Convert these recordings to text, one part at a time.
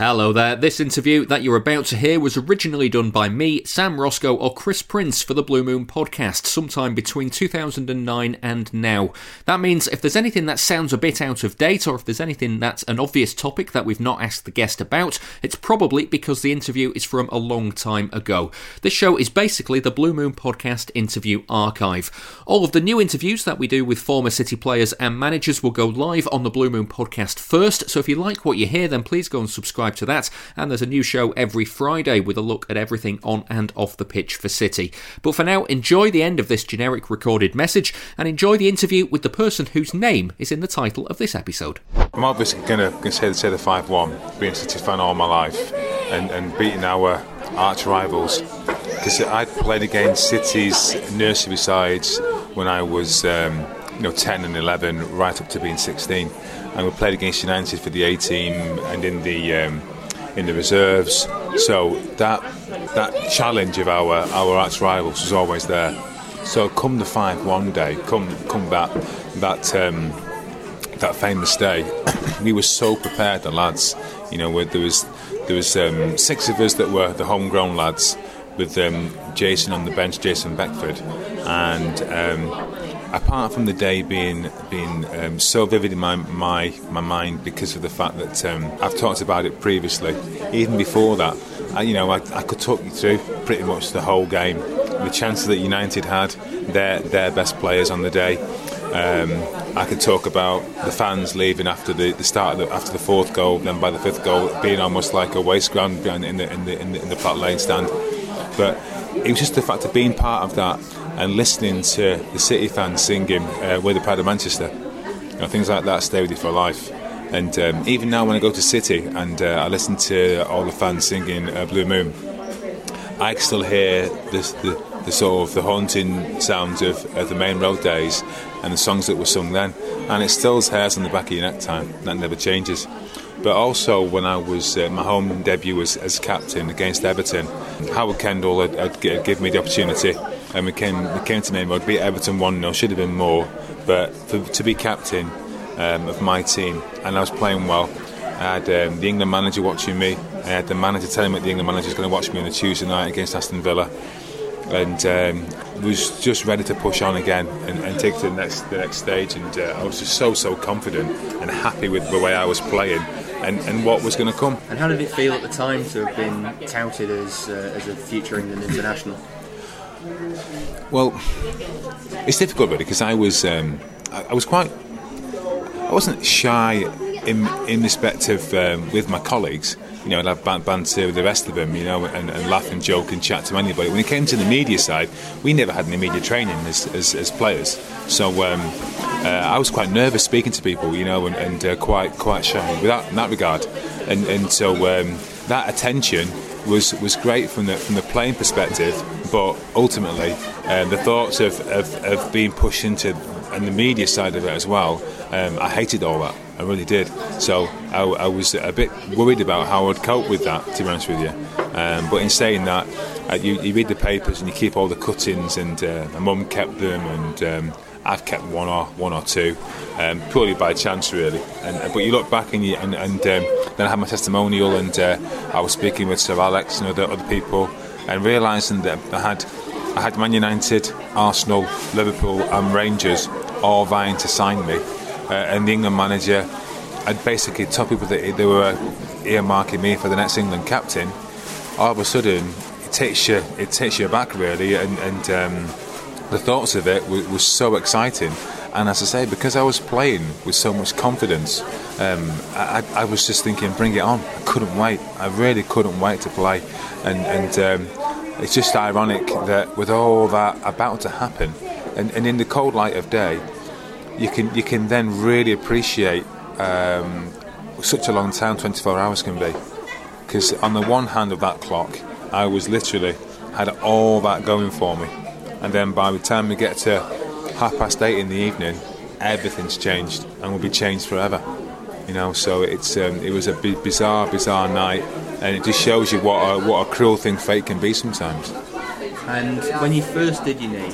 Hello there. This interview that you're about to hear was originally done by me, Sam Roscoe, or Chris Prince for the Blue Moon podcast sometime between 2009 and now. That means if there's anything that sounds a bit out of date, or if there's anything that's an obvious topic that we've not asked the guest about, it's probably because the interview is from a long time ago. This show is basically the Blue Moon podcast interview archive. All of the new interviews that we do with former City players and managers will go live on the Blue Moon podcast first, so if you like what you hear, then please go and subscribe subscribe to that. And there's a new show every Friday with a look at everything on and off the pitch for City. But for now, enjoy the end of this generic recorded message and enjoy the interview with the person whose name is in the title of this episode. I'm obviously going to say, say the 5 1, being a City fan all my life and, and beating our arch rivals. Because I played against City's nursery sides when I was um, you know 10 and 11, right up to being 16 and we played against United for the A team and in the um, in the reserves. So that that challenge of our our arch rivals was always there. So come the five one day, come come that that um, that famous day, we were so prepared, the lads. You know, there was there was um, six of us that were the homegrown lads, with um, Jason on the bench, Jason Beckford, and um, apart from the day being being um, so vivid in my, my my mind because of the fact that um, I've talked about it previously, even before that, I, you know, I, I, could talk you through pretty much the whole game, the chances that United had, their their best players on the day. Um, I could talk about the fans leaving after the, the start the, after the fourth goal, then by the fifth goal being almost like a waste ground in the in the in the, in the, in the Platt Lane stand. But it was just the fact of being part of that and listening to the City fans singing uh, "We're the Pride of Manchester." You know, things like that stay with you for life. And um, even now, when I go to City and uh, I listen to all the fans singing uh, "Blue Moon," I still hear this, the, the sort of the haunting sounds of, of, the Maine Road days and the songs that were sung then, and it still hairs on the back of your neck. Time that never changes. But also, when I was uh, my home debut was as captain against Everton, Howard Kendall had, had, had given me the opportunity and we came we came to road, beat Everton one 0 should have been more, but for, to be captain um, of my team and I was playing well. I had um, the England manager watching me. I had the manager telling me that the England manager is going to watch me on a Tuesday night against Aston Villa, and um, was just ready to push on again and, and take to the next the next stage. And uh, I was just so so confident and happy with the way I was playing. And, and what was going to come. And how did it feel at the time to have been touted as, uh, as a future England international? Well, it's difficult really because I was um, I, I, was quite I wasn't shy in in respect of um, with my colleagues. You know, I'd have banter with the rest of them, you know, and, and, laugh and joke and chat to anybody. When it came to the media side, we never had any media training as, as, as players. So um, uh, I was quite nervous speaking to people, you know, and, and uh, quite quite shy without in that regard. And, and so um, that attention was was great from the from the playing perspective, but ultimately um, the thoughts of, of, of, being pushed into and the media side of it as well. Um, I hated all that. I really did. So I, I, was a bit worried about how I'd cope with that. To be honest with you, um, but in saying that, uh, you, you, read the papers and you keep all the cuttings, and uh, my mum kept them and. Um, I've kept one or one or two, um, purely by chance, really. And, uh, but you look back and, you, and, and um, then I had my testimonial, and uh, I was speaking with Sir Alex and other other people, and realising that I had I had Man United, Arsenal, Liverpool, and Rangers all vying to sign me, uh, and the England manager had basically told people that they were earmarking me for the next England captain. All of a sudden, it takes you it takes you back really, and, and um, the thoughts of it was, so exciting. And as I say, because I was playing with so much confidence, um, I, I, was just thinking, bring it on. I couldn't wait. I really couldn't wait to play. And, and um, it's just ironic that with all that about to happen, and, and in the cold light of day, you can you can then really appreciate um, such a long time 24 hours can be. Because on the one hand of that clock, I was literally had all that going for me and then by the time we get to half past eight in the evening, everything's changed and will be changed forever. You know, so it's um, it was a bizarre, bizarre night, and it just shows you what a, what a cruel thing fate can be sometimes. And when you first did your knee,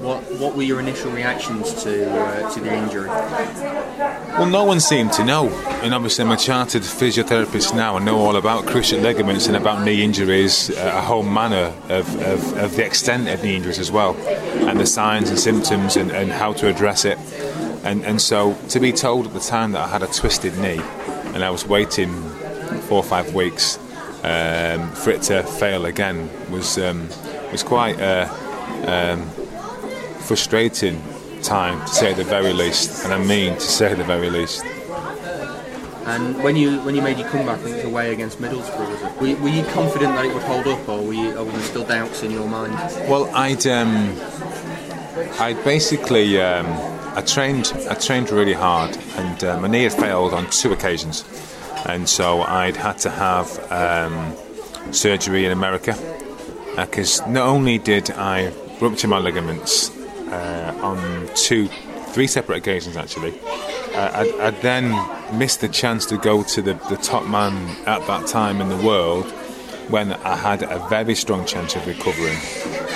What What were your initial reactions to uh, to the injury? Well, no one seemed to know, and obviously I'm a chartered physiotherapist now. I know all about cruciate ligaments and about knee injuries, uh, a whole manner of, of, of, the extent of knee injuries as well, and the signs and symptoms and, and how to address it. And, and so to be told at the time that I had a twisted knee, and I was waiting four or five weeks um, for it to fail again was um, was quite a um, frustrating time to say the very least, and I mean to say the very least. And when you when you made your comeback, I think it was away against Middlesbrough, was it? Were you, were you confident that it would hold up, or were, you, or were there still doubts in your mind? Well, I'd um, I'd basically um, I trained I trained really hard, and uh, my knee had failed on two occasions and so I'd had to have um, surgery in America because uh, not only did I rupture my ligaments uh, on two, three separate occasions actually, uh, I'd, I'd, then missed the chance to go to the, the top man at that time in the world when I had a very strong chance of recovering.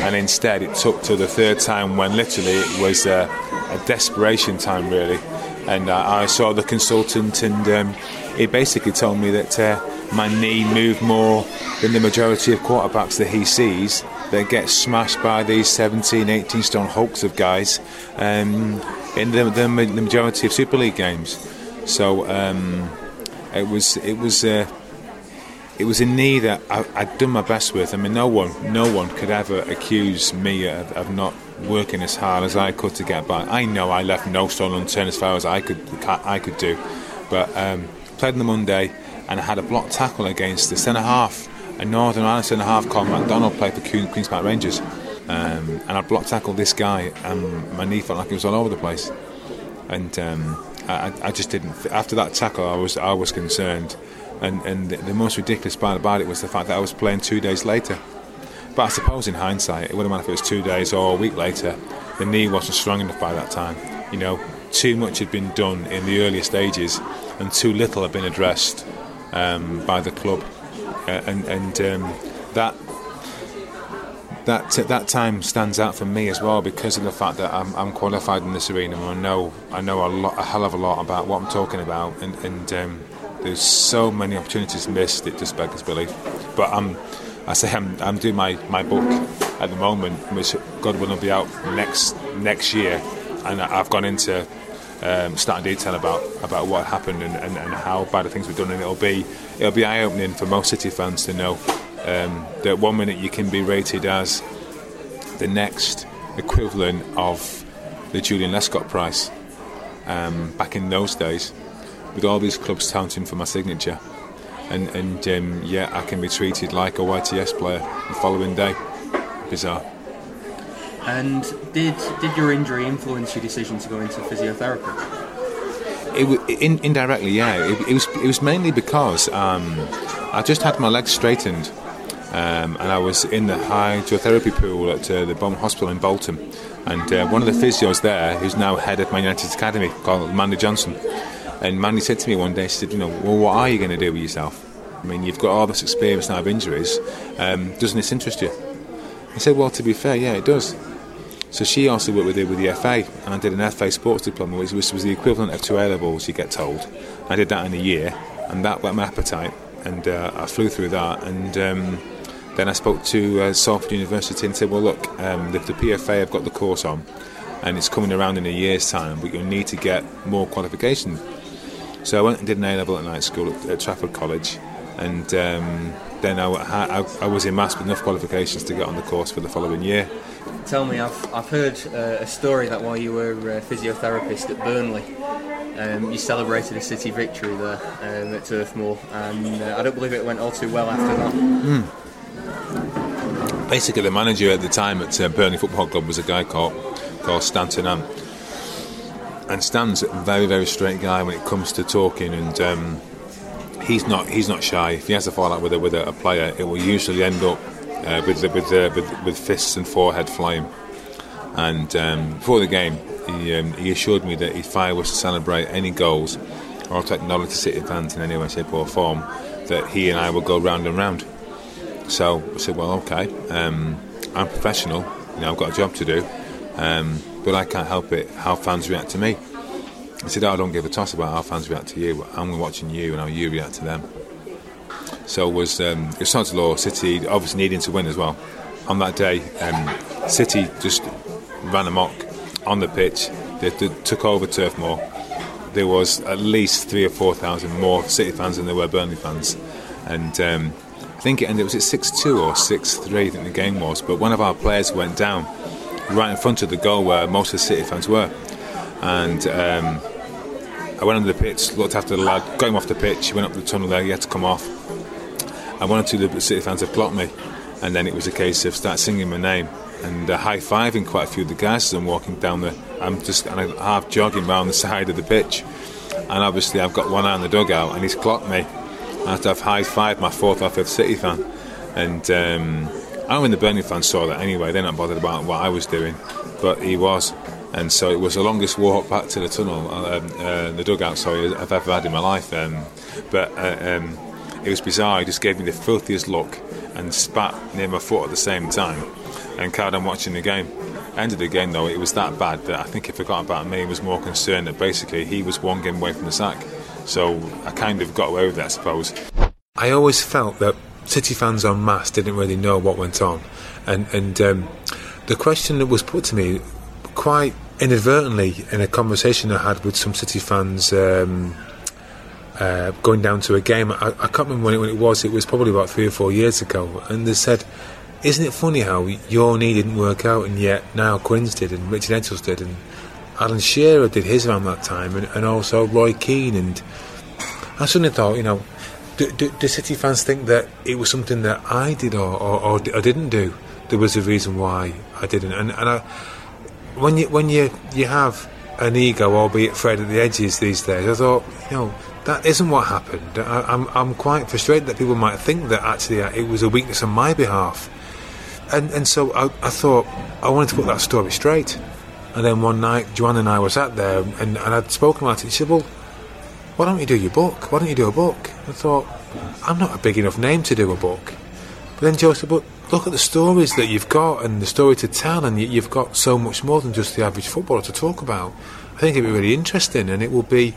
And instead, it took to the third time when literally it was a, a desperation time, really. And I, I saw the consultant and um, he basically told me that uh, my knee moved more than the majority of quarterbacks that he sees that get smashed by these 17, 18 stone hulks of guys um, in the, the, the, majority of Super League games. So um, it was it was uh, it was a knee that I, had done my best with. I mean, no one no one could ever accuse me of, of not working as hard as I could to get by. I know I left no stone unturned as far as I could I could do, but. Um, played on the Monday, and I had a block tackle against the centre half, a Northern Ireland centre half called McDonald, played for Queen's Park Rangers. Um, and I block tackled this guy, and my knee felt like it was all over the place. And um, I, I, just didn't. After that tackle, I was I was concerned, and and the most ridiculous part about it was the fact that I was playing two days later. But I suppose in hindsight, it wouldn't matter if it was two days or a week later. The knee wasn't strong enough by that time. You know, too much had been done in the earlier stages and too little had been addressed um, by the club. Uh, and and um, that that that time stands out for me as well because of the fact that I'm, I'm qualified in this arena and I know I know a lot a hell of a lot about what I'm talking about and, and um, there's so many opportunities missed it just beggars belief but I'm I say I'm, I'm doing my, my book at the moment which God willing will be out next next year. And I've gone into um, starting detail about about what happened and, and, and how bad the things were done, and it'll be it'll be eye opening for most City fans to know um, that one minute you can be rated as the next equivalent of the Joleon Lescott price um, back in those days, with all these clubs touting for my signature, and and um, yeah, I can be treated like a YTS player the following day. Bizarre. And did did your injury influence your decision to go into physiotherapy? It, in, indirectly, yeah. It, it, was it was mainly because um, I just had my legs straightened, um, and I was in the hydrotherapy pool at uh, the Beaumont Hospital in Bolton, and uh, one of the physios there, who's now head of Man United Academy, called Mandy Johnson, and Mandy said to me one day, she said, you know, well, what are you going to do with yourself? I mean, you've got all this experience now of injuries. Um, doesn't this interest you? I said, well, to be fair, yeah, it does. So she also worked with it with the FA, and I did an FA sports diploma, which was, was the equivalent of two A levels, you get told. I did that in a year, and that whet my appetite, and uh, I flew through that. And um, then I spoke to uh, Salford University and said, well, look, um, the, the PFA have got the course on, and it's coming around in a year's time, but you'll need to get more qualification. So I went and did an A level at night school at, at Trafford College, and um, then I, I, I was in maths with enough qualifications to get on the course for the following year. Tell me, I've, I've heard uh, a story that while you were a physiotherapist at Burnley, um, you celebrated a City victory there um, at Turf Moor, and uh, I don't believe it went all too well after that. Mm. Basically, the manager at the time at uh, Burnley Football Club was a guy called, called Stan Ternent. And Stan's a very, very straight guy when it comes to talking, and um, he's not he's not shy. If he has a fallout with a, with a, a player, it will usually end up uh, with, with, uh, with, with fists and forehead flying. And um, before the game, he, um, he assured me that if I was to celebrate any goals or to acknowledge the City advance in any way, shape, or form, that he and I would go round and round. So I said, well, okay, um, I'm professional, you know, I've got a job to do. Um, but I can't help it how fans react to me. I said, oh, I don't give a toss about how fans react to you. I'm watching you and how you react to them. So it was um, it was Law City obviously needing to win as well. On that day, um, City just ran amok on the pitch. They, they took over Turf Moor. There was at least three or four thousand more City fans than there were Burnley fans, and um, I think it ended was it six two or six three. I think the game was. But one of our players went down right in front of the goal where most of the City fans were, and um, I went under the pitch, looked after the lad, got him off the pitch. He went up the tunnel there. He had to come off. And one or two of the City fans had clocked me, and then it was a case of start singing my name and uh, high fiving quite a few of the guys as I'm walking down the. I'm just and I'm half jogging around the side of the pitch, and obviously I've got one eye on the dugout, and he's clocked me. And I have to high five my fourth or fifth City fan, and um, I mean the Burnley fans saw that anyway. They're not bothered about what I was doing, but he was. And so it was the longest walk back to the tunnel, uh, um, uh, the dugout, sorry, I've ever had in my life. Um, but uh, um, it was bizarre. He just gave me the filthiest look and spat near my foot at the same time and carried on watching the game. End of the game, though, it was that bad that I think he forgot about me and was more concerned that basically he was one game away from the sack. So I kind of got away with that, I suppose. I always felt that City fans en masse didn't really know what went on. And, and um, the question that was put to me quite inadvertently in a conversation I had with some City fans um, uh, going down to a game. I, I can't remember when it, when it, was. It was probably about three or four years ago. And they said, "Isn't it funny how your knee didn't work out, and yet now Quinn's did, and Richard Edghill did, and Alan Shearer did his around that time, and, and also Roy Keane." And I suddenly thought, you know, do, do, do, City fans think that it was something that I did or, or, or, or didn't do? There was a reason why I didn't, and, and I, when you when you you have an ego, albeit frayed at the edges these days, I thought, you know that isn't what happened. I, am I'm, I'm quite frustrated that people might think that actually uh, it was a weakness on my behalf. And, and so I, I thought I wanted to put that story straight. And then one night, Joanne and I was sat there and, and I'd spoken about it. She said, Well, why don't you do your book? Why don't you do a book? I thought, I'm not a big enough name to do a book. But then Joe said, But look at the stories that you've got and the story to tell, and you've got so much more than just the average footballer to talk about. I think it'd be really interesting, and it will be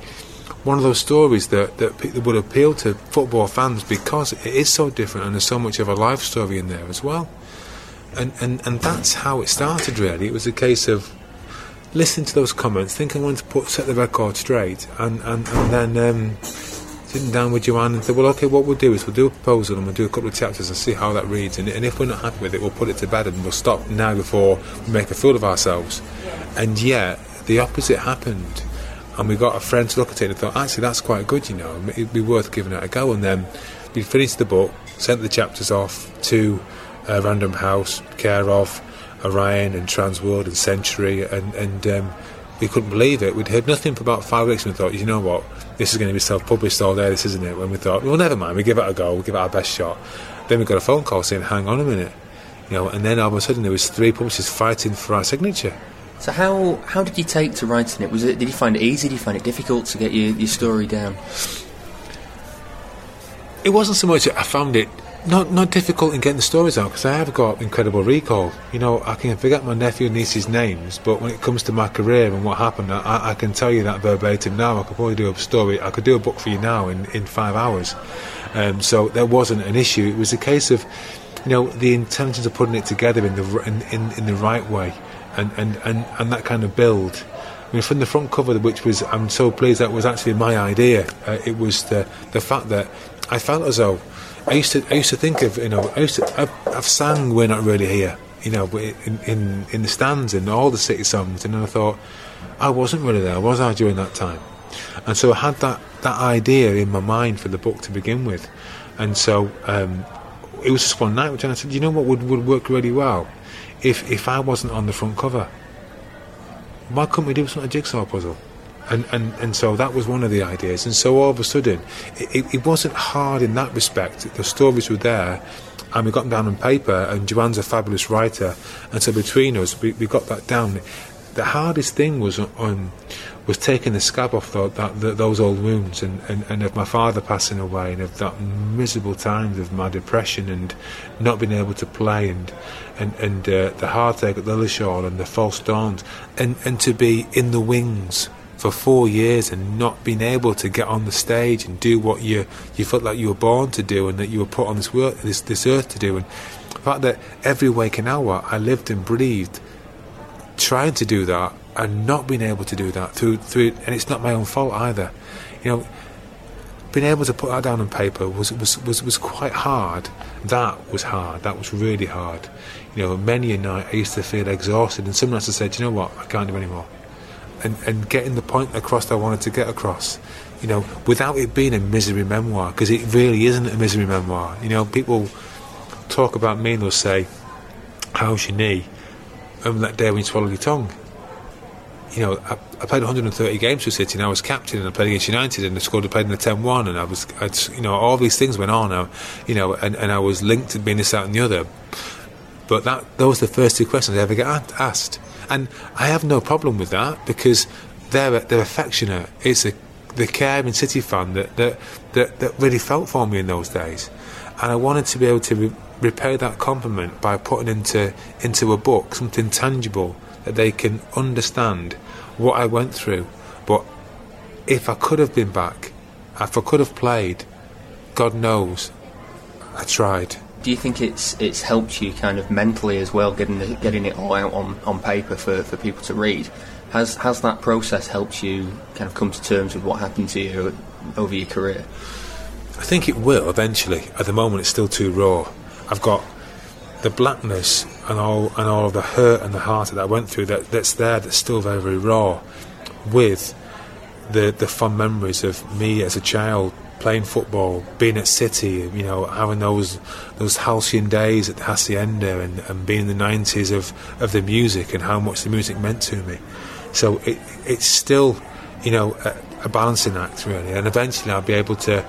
one of those stories that, that would appeal to football fans because it is so different and there's so much of a life story in there as well. And, and, and that's how it started, really. It was a case of listening to those comments, thinking I wanted to put, set the record straight, and, and, and then um, sitting down with Joanne and said, well, okay, what we'll do is we'll do a proposal and we'll do a couple of chapters and see how that reads. And, and if we're not happy with it, we'll put it to bed and we'll stop now before we make a fool of ourselves. And yet, the opposite happened and we got a friend to look at it and thought, actually, that's quite good, you know, it'd be worth giving it a go. And then we finished the book, sent the chapters off to uh, Random House, care of Orion and Transworld and Century, and, and um, we couldn't believe it. We'd heard nothing for about five weeks, and we thought, you know what, this is going to be self-published all day, this isn't it? When we thought, well, never mind, we give it a go, we give it our best shot. Then we got a phone call saying, hang on a minute, you know, and then all of a sudden there was three publishers fighting for our signature. So how how did you take to writing it? Was it did you find it easy? Did you find it difficult to get your, your story down? It wasn't so much. I found it not not difficult in getting the stories out because I have got incredible recall. You know, I can forget my nephew and niece's names, but when it comes to my career and what happened, I, I can tell you that verbatim now. I could probably do a story. I could do a book for you now in, in five hours. Um, so there wasn't an issue. It was a case of, you know, the intelligence of putting it together in the in, in, in the right way and, and, and, and that kind of build. I mean, from the front cover, which was I'm so pleased that was actually my idea. Uh, it was the the fact that I felt as though I used to I used to think of you know I used to I've, I've sang "We're Not Really Here," you know, in, in in the stands and all the city songs, and then I thought I wasn't really there, was I during that time? And so I had that that idea in my mind for the book to begin with, and so um, it was just one night which I said, you know what would would work really well if if I wasn't on the front cover, why couldn't we do some a jigsaw puzzle? And, and and so that was one of the ideas. And so all of a sudden, it, it wasn't hard in that respect. The stories were there, and we got them down on paper. And Joanne's a fabulous writer, and so between us, we, we got that down. The hardest thing was on was taking the scab off tho- that, that, those old wounds and, and, and of my father passing away and of that miserable times of my depression and not being able to play and and, and uh, the heartache at Lilleshall and the false dawns and, and to be in the wings for four years and not being able to get on the stage and do what you you felt like you were born to do and that you were put on this work this, this earth to do. And the fact that every waking hour I lived and breathed trying to do that and not being able to do that through through and it's not my own fault either. You know being able to put that down on paper was was was, was quite hard. That was hard. That was really hard. You know many a night I used to feel exhausted and someone else have said you know what? I can't do anymore and and getting the point across that I wanted to get across you know without it being a misery memoir because it really isn't a misery memoir. You know people talk about me and they'll say how's your knee? And that day when you swallowed your tongue. You know, I, I, played 130 games for City, and I was captain, and I played against United, and I scored, I played in the 10-1, and I was, I'd, you know, all these things went on, I, you know, and, and I was linked to being this, that, and the other. But that those were the first two questions I ever get asked, and I have no problem with that because they're they're affectionate. It's a the caring City fan that that, that that really felt for me in those days, and I wanted to be able to re- repay that compliment by putting into into a book something tangible that they can understand what I went through. But if I could have been back, if I could have played, God knows, I tried. Do you think it's it's helped you kind of mentally as well, getting the, getting it all out on, on paper for, for people to read? Has has that process helped you kind of come to terms with what happened to you over your career? I think it will eventually. At the moment, it's still too raw. I've got the blackness and all and all of the hurt and the heart that I went through that, that's there that's still very very raw with the the fond memories of me as a child playing football being at City you know having those those halcyon days at the Hacienda and, and being in the 90s of, of the music and how much the music meant to me. So it, it's still you know a, a balancing act really. And eventually I'll be able to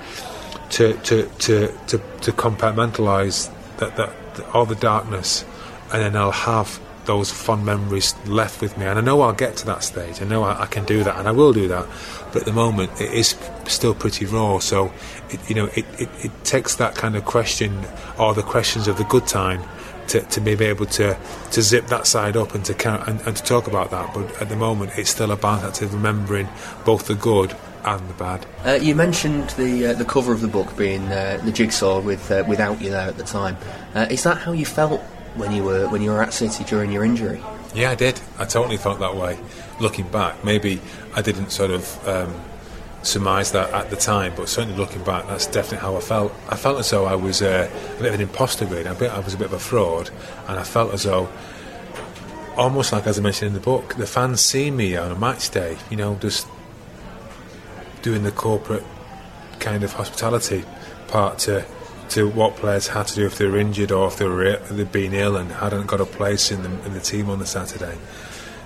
to to to to, to compartmentalize that, that all the darkness, and then I'll have those fond memories left with me. And I know I'll get to that stage. I know I, I, can do that, and I will do that. But at the moment, it is still pretty raw. So, it, you know, it, it, it takes that kind of question, or the questions of the good time, to, to be able to, to zip that side up and to count and, and to talk about that. But at the moment, it's still about balance of remembering both the good and the bad. Uh, you mentioned the uh, the cover of the book being uh, the jigsaw with uh, without you there at the time. Uh, is that how you felt when you were when you were at City during your injury? Yeah, I did. I totally felt that way. Looking back, maybe I didn't sort of um, surmise that at the time, but certainly looking back, that's definitely how I felt. I felt as though I was uh, a bit of an imposter, really. I was a bit of a fraud, and I felt as though almost like as I mentioned in the book, the fans see me on a match day, you know, just doing the corporate kind of hospitality part to to what players had to do if they were injured or if they were they'd been ill and hadn't got a place in the in the team on the Saturday.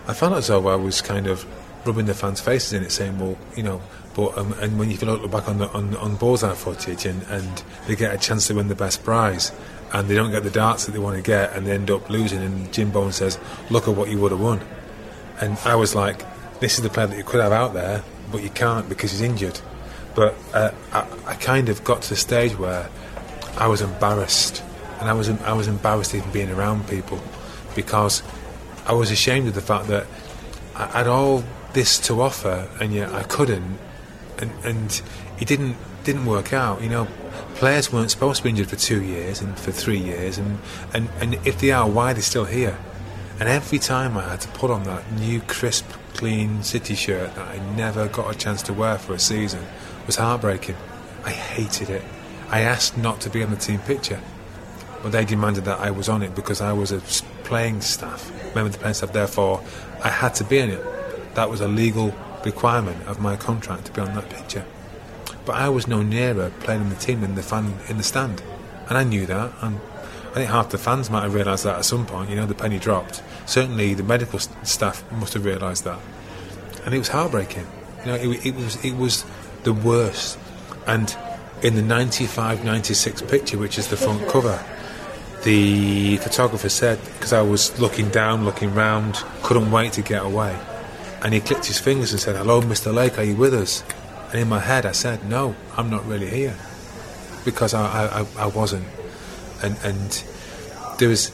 I felt as though I was kind of rubbing the fans' faces in it, saying, "Well, you know." But um, and when you look back on the on, on Bullseye footage and, and they get a chance to win the best prize, and they don't get the darts that they want to get, and they end up losing, and Jim Bowen says, "Look at what you would have won," and I was like, "This is the player that you could have out there, but you can't because he's injured. But uh, I, I, kind of got to the stage where I was embarrassed, and I was I was embarrassed even being around people because I was ashamed of the fact that I had all this to offer, and yet I couldn't, and and it didn't didn't work out. You know, players weren't supposed to be injured for two years and for three years, and and, and if they are, why are they still here? And every time I had to put on that new crisp clean City shirt that I never got a chance to wear for a season was heartbreaking. I hated it. I asked not to be on the team picture, but they demanded that I was on it because I was a playing staff, member of the playing staff. Therefore, I had to be on it. That was a legal requirement of my contract to be on that picture. But I was no nearer playing in the team than the fan in the stand, and I knew that. And I think half the fans might have realised that at some point. You know, the penny dropped. Certainly, the medical staff must have realised that, and it was heartbreaking. You know, it, it was it was the worst. And in the 95-96 picture, which is the front cover, the photographer said because I was looking down, looking round, couldn't wait to get away. And he clicked his fingers and said, Hello, Mr. Lake, are you with us? And in my head, I said, No, I'm not really here. Because I, I, I wasn't. And, and there was,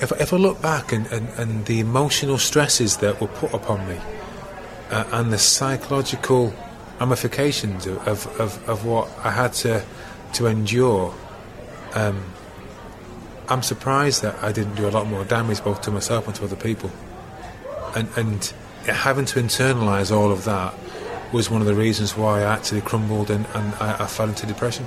if, if I look back and, and, and the emotional stresses that were put upon me uh, and the psychological ramifications of, of, of, of, what I had to, to endure, um, I'm surprised that I didn't do a lot more damage both to myself and to other people. And, and having to internalise all of that was one of the reasons why I actually crumbled and, and I, I fell into depression.